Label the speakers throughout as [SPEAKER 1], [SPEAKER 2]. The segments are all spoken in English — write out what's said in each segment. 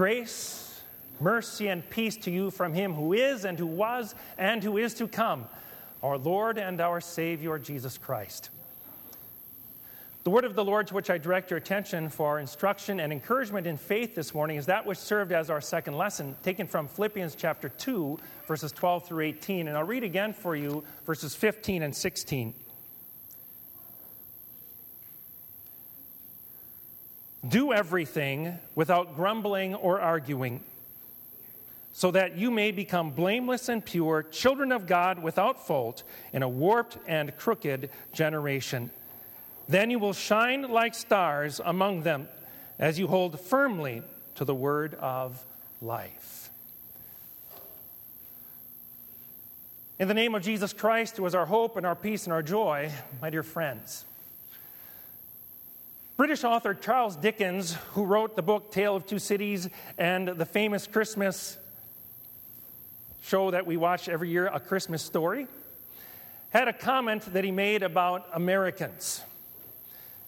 [SPEAKER 1] Grace, mercy, and peace to you from him who is, and who was, and who is to come, our Lord and our Savior, Jesus Christ. The word of the Lord to which I direct your attention for our instruction and encouragement in faith this morning is that which served as our second lesson, taken from Philippians chapter 2, verses 12 through 18. And I'll read again for you verses 15 and 16. Do everything without grumbling or arguing, so that you may become blameless and pure, children of God without fault, in a warped and crooked generation. Then you will shine like stars among them as you hold firmly to the word of life. In the name of Jesus Christ, who is our hope and our peace and our joy, my dear friends, British author Charles Dickens, who wrote the book Tale of Two Cities and the famous Christmas show that we watch every year, A Christmas Story, had a comment that he made about Americans.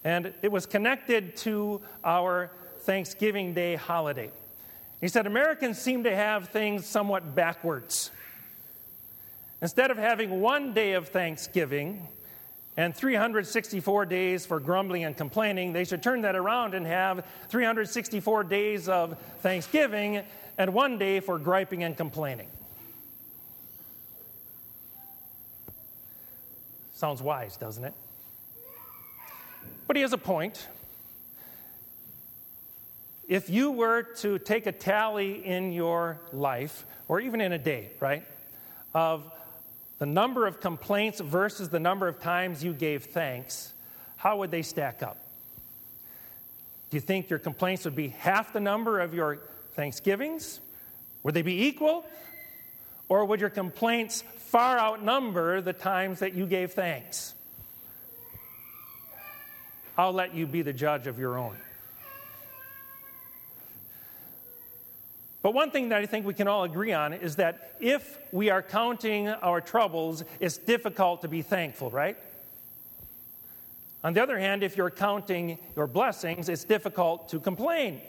[SPEAKER 1] And it was connected to our Thanksgiving Day holiday. He said, Americans seem to have things somewhat backwards. Instead of having one day of Thanksgiving, and 364 days for grumbling and complaining. They should turn that around and have 364 days of thanksgiving and one day for griping and complaining. Sounds wise, doesn't it? But he has a point. If you were to take a tally in your life, or even in a day, right, of the number of complaints versus the number of times you gave thanks, how would they stack up? Do you think your complaints would be half the number of your thanksgivings? Would they be equal? Or would your complaints far outnumber the times that you gave thanks? I'll let you be the judge of your own. But one thing that I think we can all agree on is that if we are counting our troubles, it's difficult to be thankful, right? On the other hand, if you're counting your blessings, it's difficult to complain.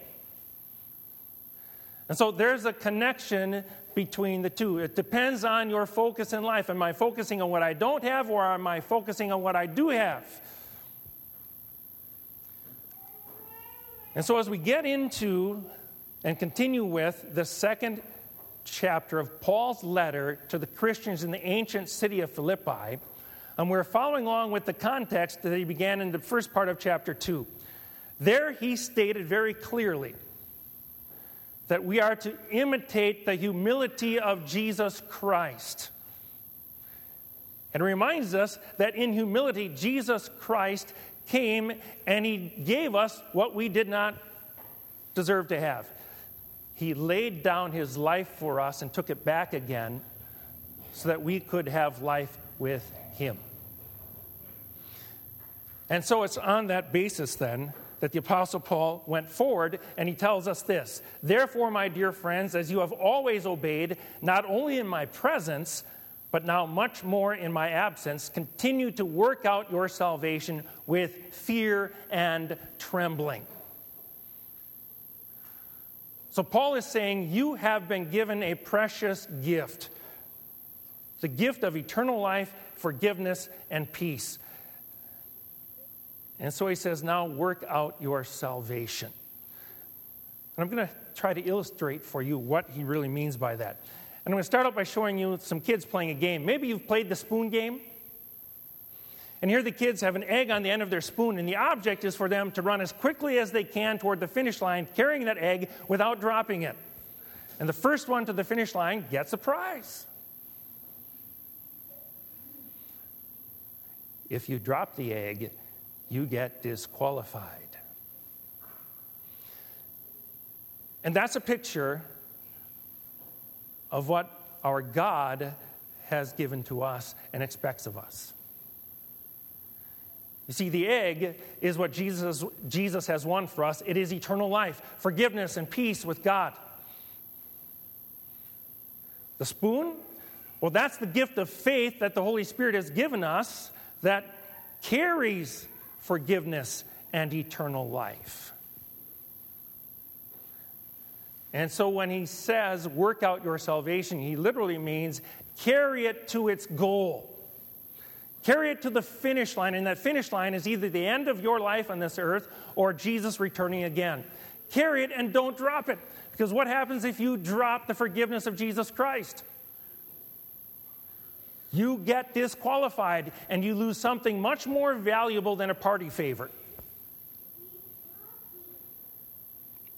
[SPEAKER 1] And so there's a connection between the two. It depends on your focus in life. Am I focusing on what I don't have, or am I focusing on what I do have? And so as we get into and continue with the second chapter of Paul's letter to the Christians in the ancient city of Philippi. And we're following along with the context that he began in the first part of chapter 2. There he stated very clearly that we are to imitate the humility of Jesus Christ. And reminds us that in humility, Jesus Christ came and he gave us what we did not deserve to have. He laid down his life for us and took it back again so that we could have life with him. And so it's on that basis then that the Apostle Paul went forward and he tells us this Therefore, my dear friends, as you have always obeyed, not only in my presence, but now much more in my absence, continue to work out your salvation with fear and trembling. So, Paul is saying, You have been given a precious gift the gift of eternal life, forgiveness, and peace. And so he says, Now work out your salvation. And I'm going to try to illustrate for you what he really means by that. And I'm going to start out by showing you some kids playing a game. Maybe you've played the spoon game. And here the kids have an egg on the end of their spoon, and the object is for them to run as quickly as they can toward the finish line, carrying that egg without dropping it. And the first one to the finish line gets a prize. If you drop the egg, you get disqualified. And that's a picture of what our God has given to us and expects of us. You see, the egg is what Jesus, Jesus has won for us. It is eternal life, forgiveness, and peace with God. The spoon, well, that's the gift of faith that the Holy Spirit has given us that carries forgiveness and eternal life. And so when he says, work out your salvation, he literally means carry it to its goal. Carry it to the finish line, and that finish line is either the end of your life on this earth or Jesus returning again. Carry it and don't drop it. Because what happens if you drop the forgiveness of Jesus Christ? You get disqualified and you lose something much more valuable than a party favor.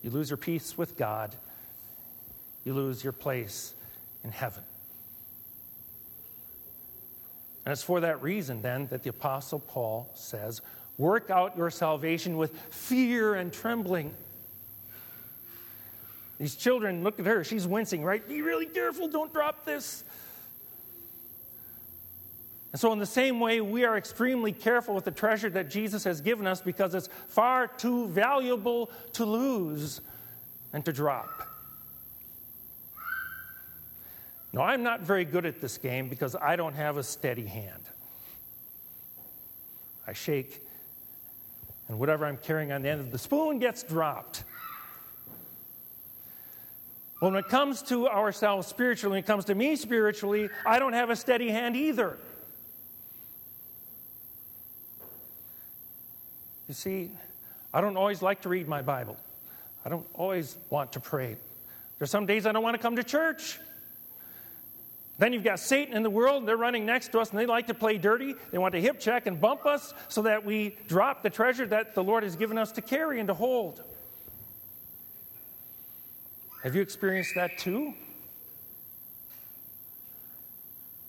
[SPEAKER 1] You lose your peace with God, you lose your place in heaven. And it's for that reason, then, that the Apostle Paul says, Work out your salvation with fear and trembling. These children, look at her, she's wincing, right? Be really careful, don't drop this. And so, in the same way, we are extremely careful with the treasure that Jesus has given us because it's far too valuable to lose and to drop. Now, I'm not very good at this game because I don't have a steady hand. I shake, and whatever I'm carrying on the end of the spoon gets dropped. When it comes to ourselves spiritually, when it comes to me spiritually, I don't have a steady hand either. You see, I don't always like to read my Bible. I don't always want to pray. There's some days I don't want to come to church. Then you've got Satan in the world. They're running next to us and they like to play dirty. They want to hip check and bump us so that we drop the treasure that the Lord has given us to carry and to hold. Have you experienced that too?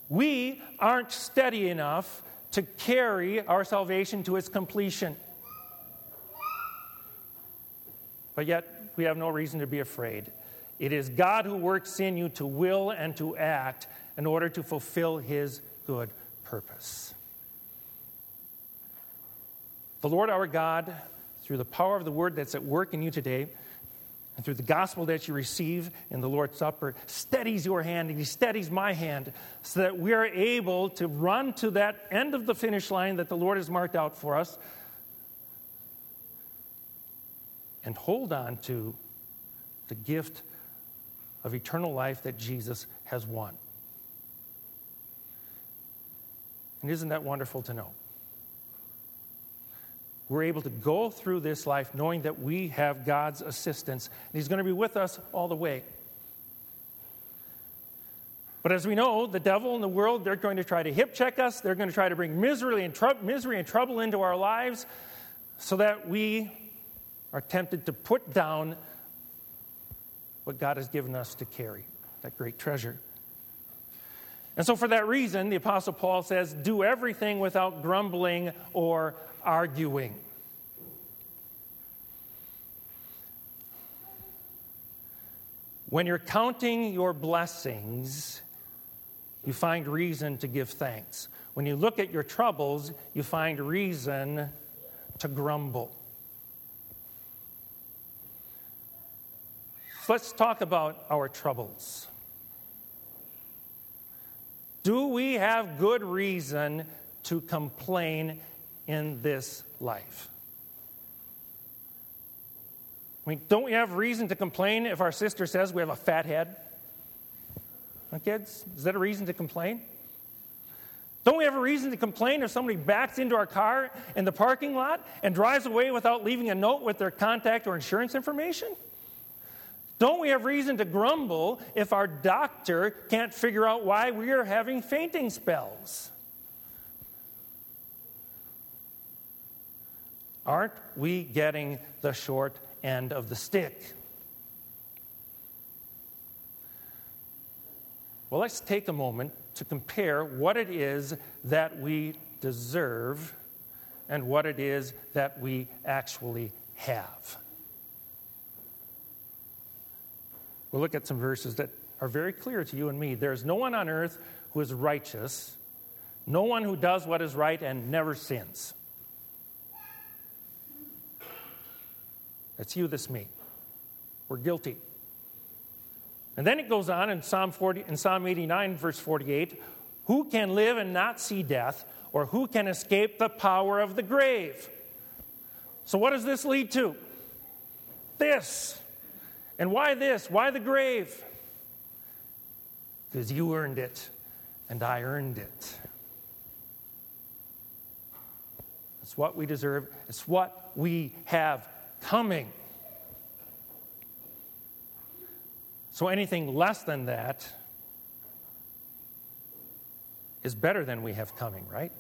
[SPEAKER 1] We aren't steady enough to carry our salvation to its completion. But yet, we have no reason to be afraid. It is God who works in you to will and to act in order to fulfill his good purpose. The Lord our God, through the power of the word that's at work in you today, and through the gospel that you receive in the Lord's Supper, steadies your hand and He steadies my hand so that we are able to run to that end of the finish line that the Lord has marked out for us and hold on to the gift of eternal life that Jesus has won. And isn't that wonderful to know? We're able to go through this life knowing that we have God's assistance, and He's going to be with us all the way. But as we know, the devil and the world, they're going to try to hip check us. They're going to try to bring misery and, misery and trouble into our lives so that we are tempted to put down what God has given us to carry, that great treasure. And so, for that reason, the Apostle Paul says, Do everything without grumbling or arguing. When you're counting your blessings, you find reason to give thanks. When you look at your troubles, you find reason to grumble. Let's talk about our troubles. Do we have good reason to complain in this life? I mean, don't we have reason to complain if our sister says we have a fat head? Huh, kids, is that a reason to complain? Don't we have a reason to complain if somebody backs into our car in the parking lot and drives away without leaving a note with their contact or insurance information? Don't we have reason to grumble if our doctor can't figure out why we are having fainting spells? Aren't we getting the short end of the stick? Well, let's take a moment to compare what it is that we deserve and what it is that we actually have. We'll look at some verses that are very clear to you and me. There is no one on earth who is righteous, no one who does what is right and never sins. That's you, that's me. We're guilty. And then it goes on in Psalm, 40, in Psalm 89, verse 48 Who can live and not see death, or who can escape the power of the grave? So, what does this lead to? This And why this? Why the grave? Because you earned it and I earned it. It's what we deserve, it's what we have coming. So anything less than that is better than we have coming, right?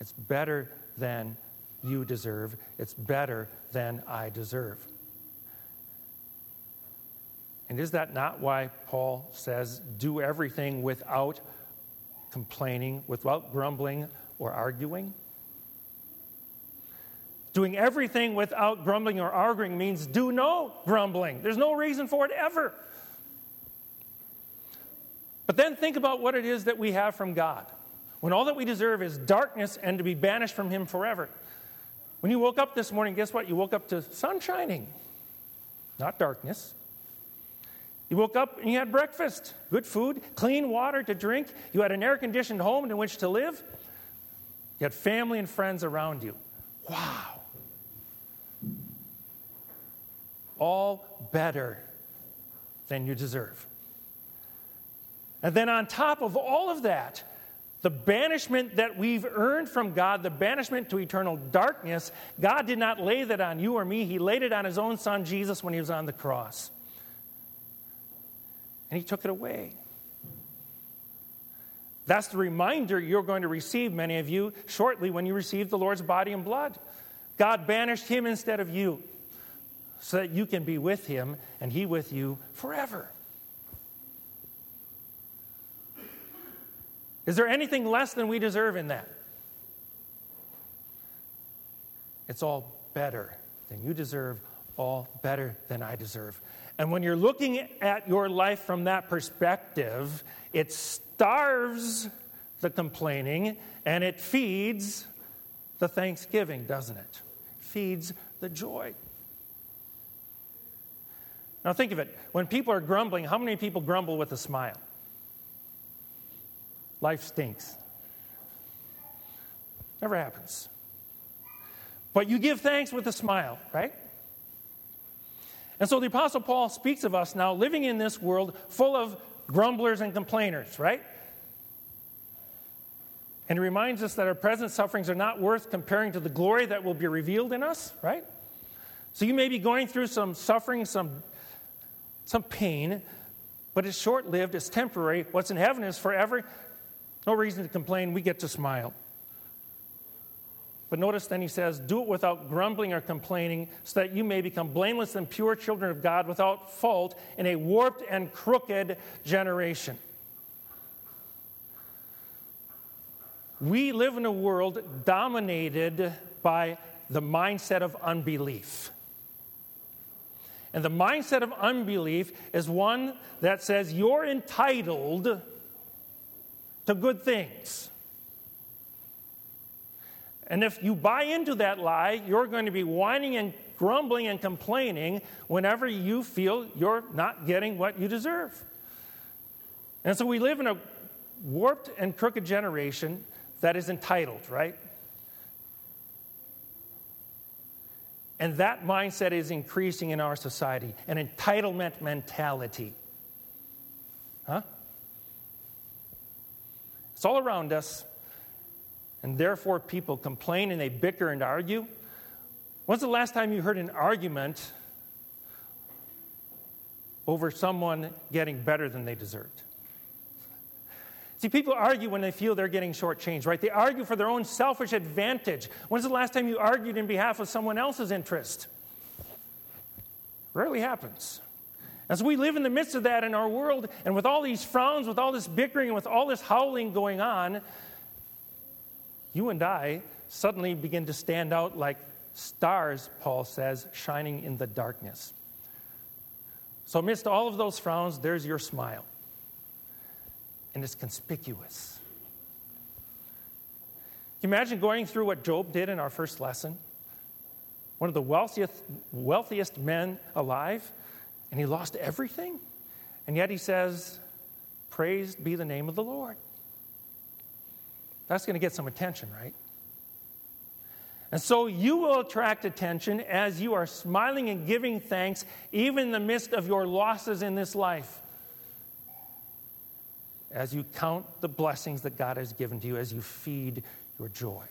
[SPEAKER 1] It's better than you deserve. It's better than I deserve. And is that not why Paul says, do everything without complaining, without grumbling or arguing? Doing everything without grumbling or arguing means do no grumbling. There's no reason for it ever. But then think about what it is that we have from God. When all that we deserve is darkness and to be banished from Him forever. When you woke up this morning, guess what? You woke up to sun shining, not darkness. You woke up and you had breakfast, good food, clean water to drink. You had an air conditioned home in which to live. You had family and friends around you. Wow. All better than you deserve. And then, on top of all of that, the banishment that we've earned from God, the banishment to eternal darkness, God did not lay that on you or me. He laid it on His own Son, Jesus, when He was on the cross and he took it away. That's the reminder you're going to receive, many of you, shortly when you receive the Lord's body and blood. God banished him instead of you so that you can be with him and he with you forever. Is there anything less than we deserve in that? It's all better than you deserve, all better than I deserve. And when you're looking at your life from that perspective, it starves the complaining and it feeds the thanksgiving, doesn't it? Feeds the joy. Now think of it. When people are grumbling, how many people grumble with a smile? Life stinks. Never happens. But you give thanks with a smile, right? And so the Apostle Paul speaks of us now living in this world full of grumblers and complainers, right? And he reminds us that our present sufferings are not worth comparing to the glory that will be revealed in us, right? So you may be going through some suffering, some, some pain, but it's short lived, it's temporary. What's in heaven is forever. No reason to complain. We get to smile. But notice then he says, Do it without grumbling or complaining, so that you may become blameless and pure children of God without fault in a warped and crooked generation. We live in a world dominated by the mindset of unbelief. And the mindset of unbelief is one that says you're entitled to good things. And if you buy into that lie, you're going to be whining and grumbling and complaining whenever you feel you're not getting what you deserve. And so we live in a warped and crooked generation that is entitled, right? And that mindset is increasing in our society an entitlement mentality. Huh? It's all around us and therefore people complain and they bicker and argue. When's the last time you heard an argument over someone getting better than they deserved? See, people argue when they feel they're getting shortchanged, right? They argue for their own selfish advantage. When's the last time you argued in behalf of someone else's interest? Rarely happens. As we live in the midst of that in our world, and with all these frowns, with all this bickering, and with all this howling going on, you and I suddenly begin to stand out like stars, Paul says, shining in the darkness. So, amidst all of those frowns, there's your smile. And it's conspicuous. You imagine going through what Job did in our first lesson? One of the wealthiest, wealthiest men alive, and he lost everything. And yet he says, Praised be the name of the Lord. That's going to get some attention, right? And so you will attract attention as you are smiling and giving thanks, even in the midst of your losses in this life. As you count the blessings that God has given to you, as you feed your joy.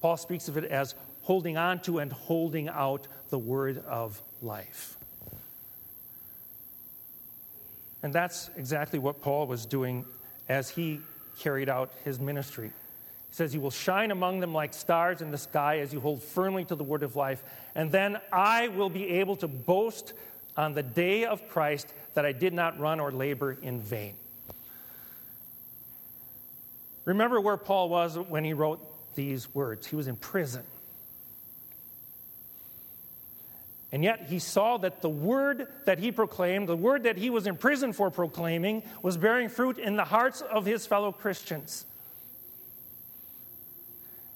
[SPEAKER 1] Paul speaks of it as holding on to and holding out the word of life. And that's exactly what Paul was doing as he carried out his ministry. He says, You will shine among them like stars in the sky as you hold firmly to the word of life. And then I will be able to boast on the day of Christ that I did not run or labor in vain. Remember where Paul was when he wrote these words. He was in prison. And yet he saw that the word that he proclaimed, the word that he was in prison for proclaiming, was bearing fruit in the hearts of his fellow Christians.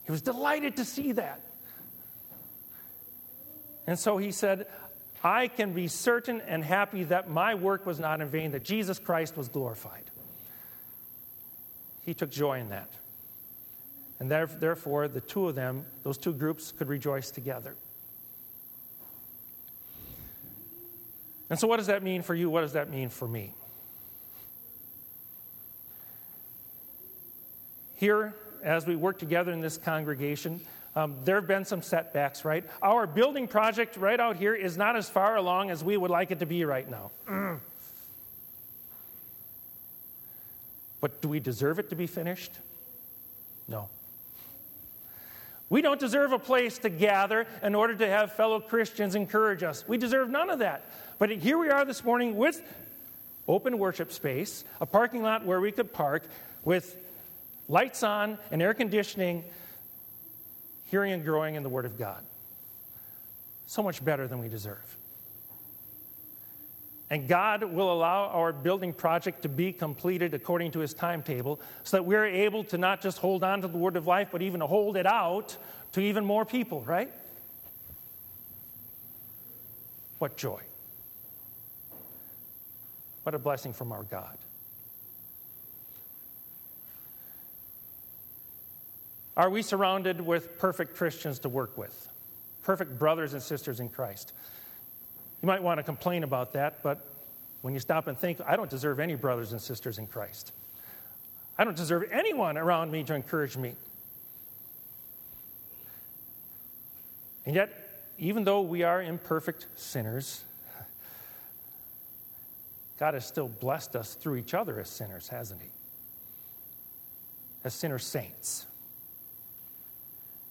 [SPEAKER 1] He was delighted to see that. And so he said, I can be certain and happy that my work was not in vain, that Jesus Christ was glorified. He took joy in that. And therefore, the two of them, those two groups, could rejoice together. And so, what does that mean for you? What does that mean for me? Here, as we work together in this congregation, um, there have been some setbacks, right? Our building project right out here is not as far along as we would like it to be right now. But do we deserve it to be finished? No. We don't deserve a place to gather in order to have fellow Christians encourage us. We deserve none of that. But here we are this morning with open worship space, a parking lot where we could park, with lights on and air conditioning, hearing and growing in the Word of God. So much better than we deserve. And God will allow our building project to be completed according to His timetable so that we're able to not just hold on to the Word of life, but even hold it out to even more people, right? What joy. What a blessing from our God. Are we surrounded with perfect Christians to work with? Perfect brothers and sisters in Christ? You might want to complain about that, but when you stop and think, I don't deserve any brothers and sisters in Christ. I don't deserve anyone around me to encourage me. And yet, even though we are imperfect sinners, God has still blessed us through each other as sinners, hasn't He? As sinner saints.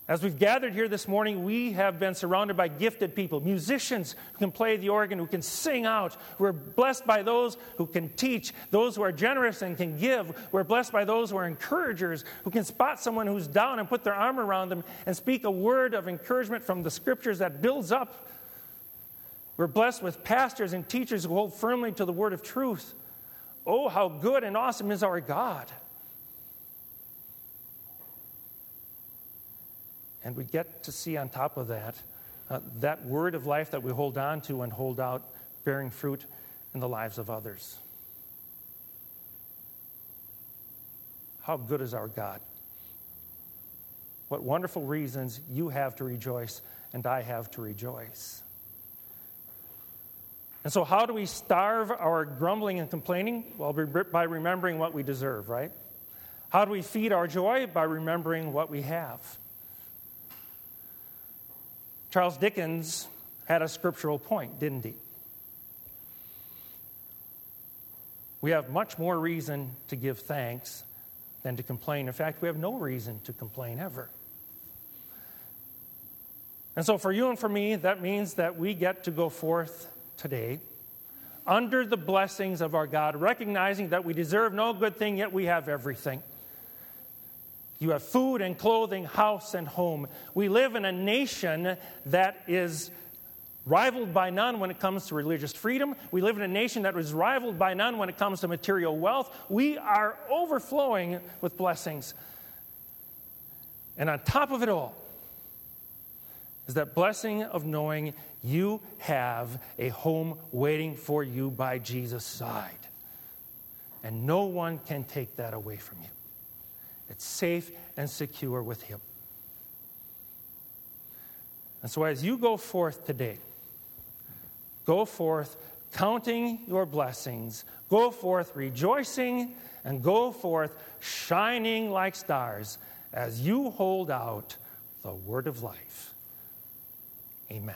[SPEAKER 1] As we've gathered here this morning, we have been surrounded by gifted people, musicians who can play the organ, who can sing out. We're blessed by those who can teach, those who are generous and can give. We're blessed by those who are encouragers, who can spot someone who's down and put their arm around them and speak a word of encouragement from the scriptures that builds up we're blessed with pastors and teachers who hold firmly to the word of truth. Oh, how good and awesome is our God. And we get to see on top of that uh, that word of life that we hold on to and hold out, bearing fruit in the lives of others. How good is our God? What wonderful reasons you have to rejoice and I have to rejoice. And so, how do we starve our grumbling and complaining? Well, by remembering what we deserve, right? How do we feed our joy? By remembering what we have. Charles Dickens had a scriptural point, didn't he? We have much more reason to give thanks than to complain. In fact, we have no reason to complain ever. And so, for you and for me, that means that we get to go forth today under the blessings of our God, recognizing that we deserve no good thing, yet we have everything. You have food and clothing, house and home. We live in a nation that is rivaled by none when it comes to religious freedom. We live in a nation that is rivaled by none when it comes to material wealth. We are overflowing with blessings. And on top of it all, is that blessing of knowing you have a home waiting for you by Jesus' side. And no one can take that away from you. It's safe and secure with Him. And so, as you go forth today, go forth counting your blessings, go forth rejoicing, and go forth shining like stars as you hold out the word of life. Amen.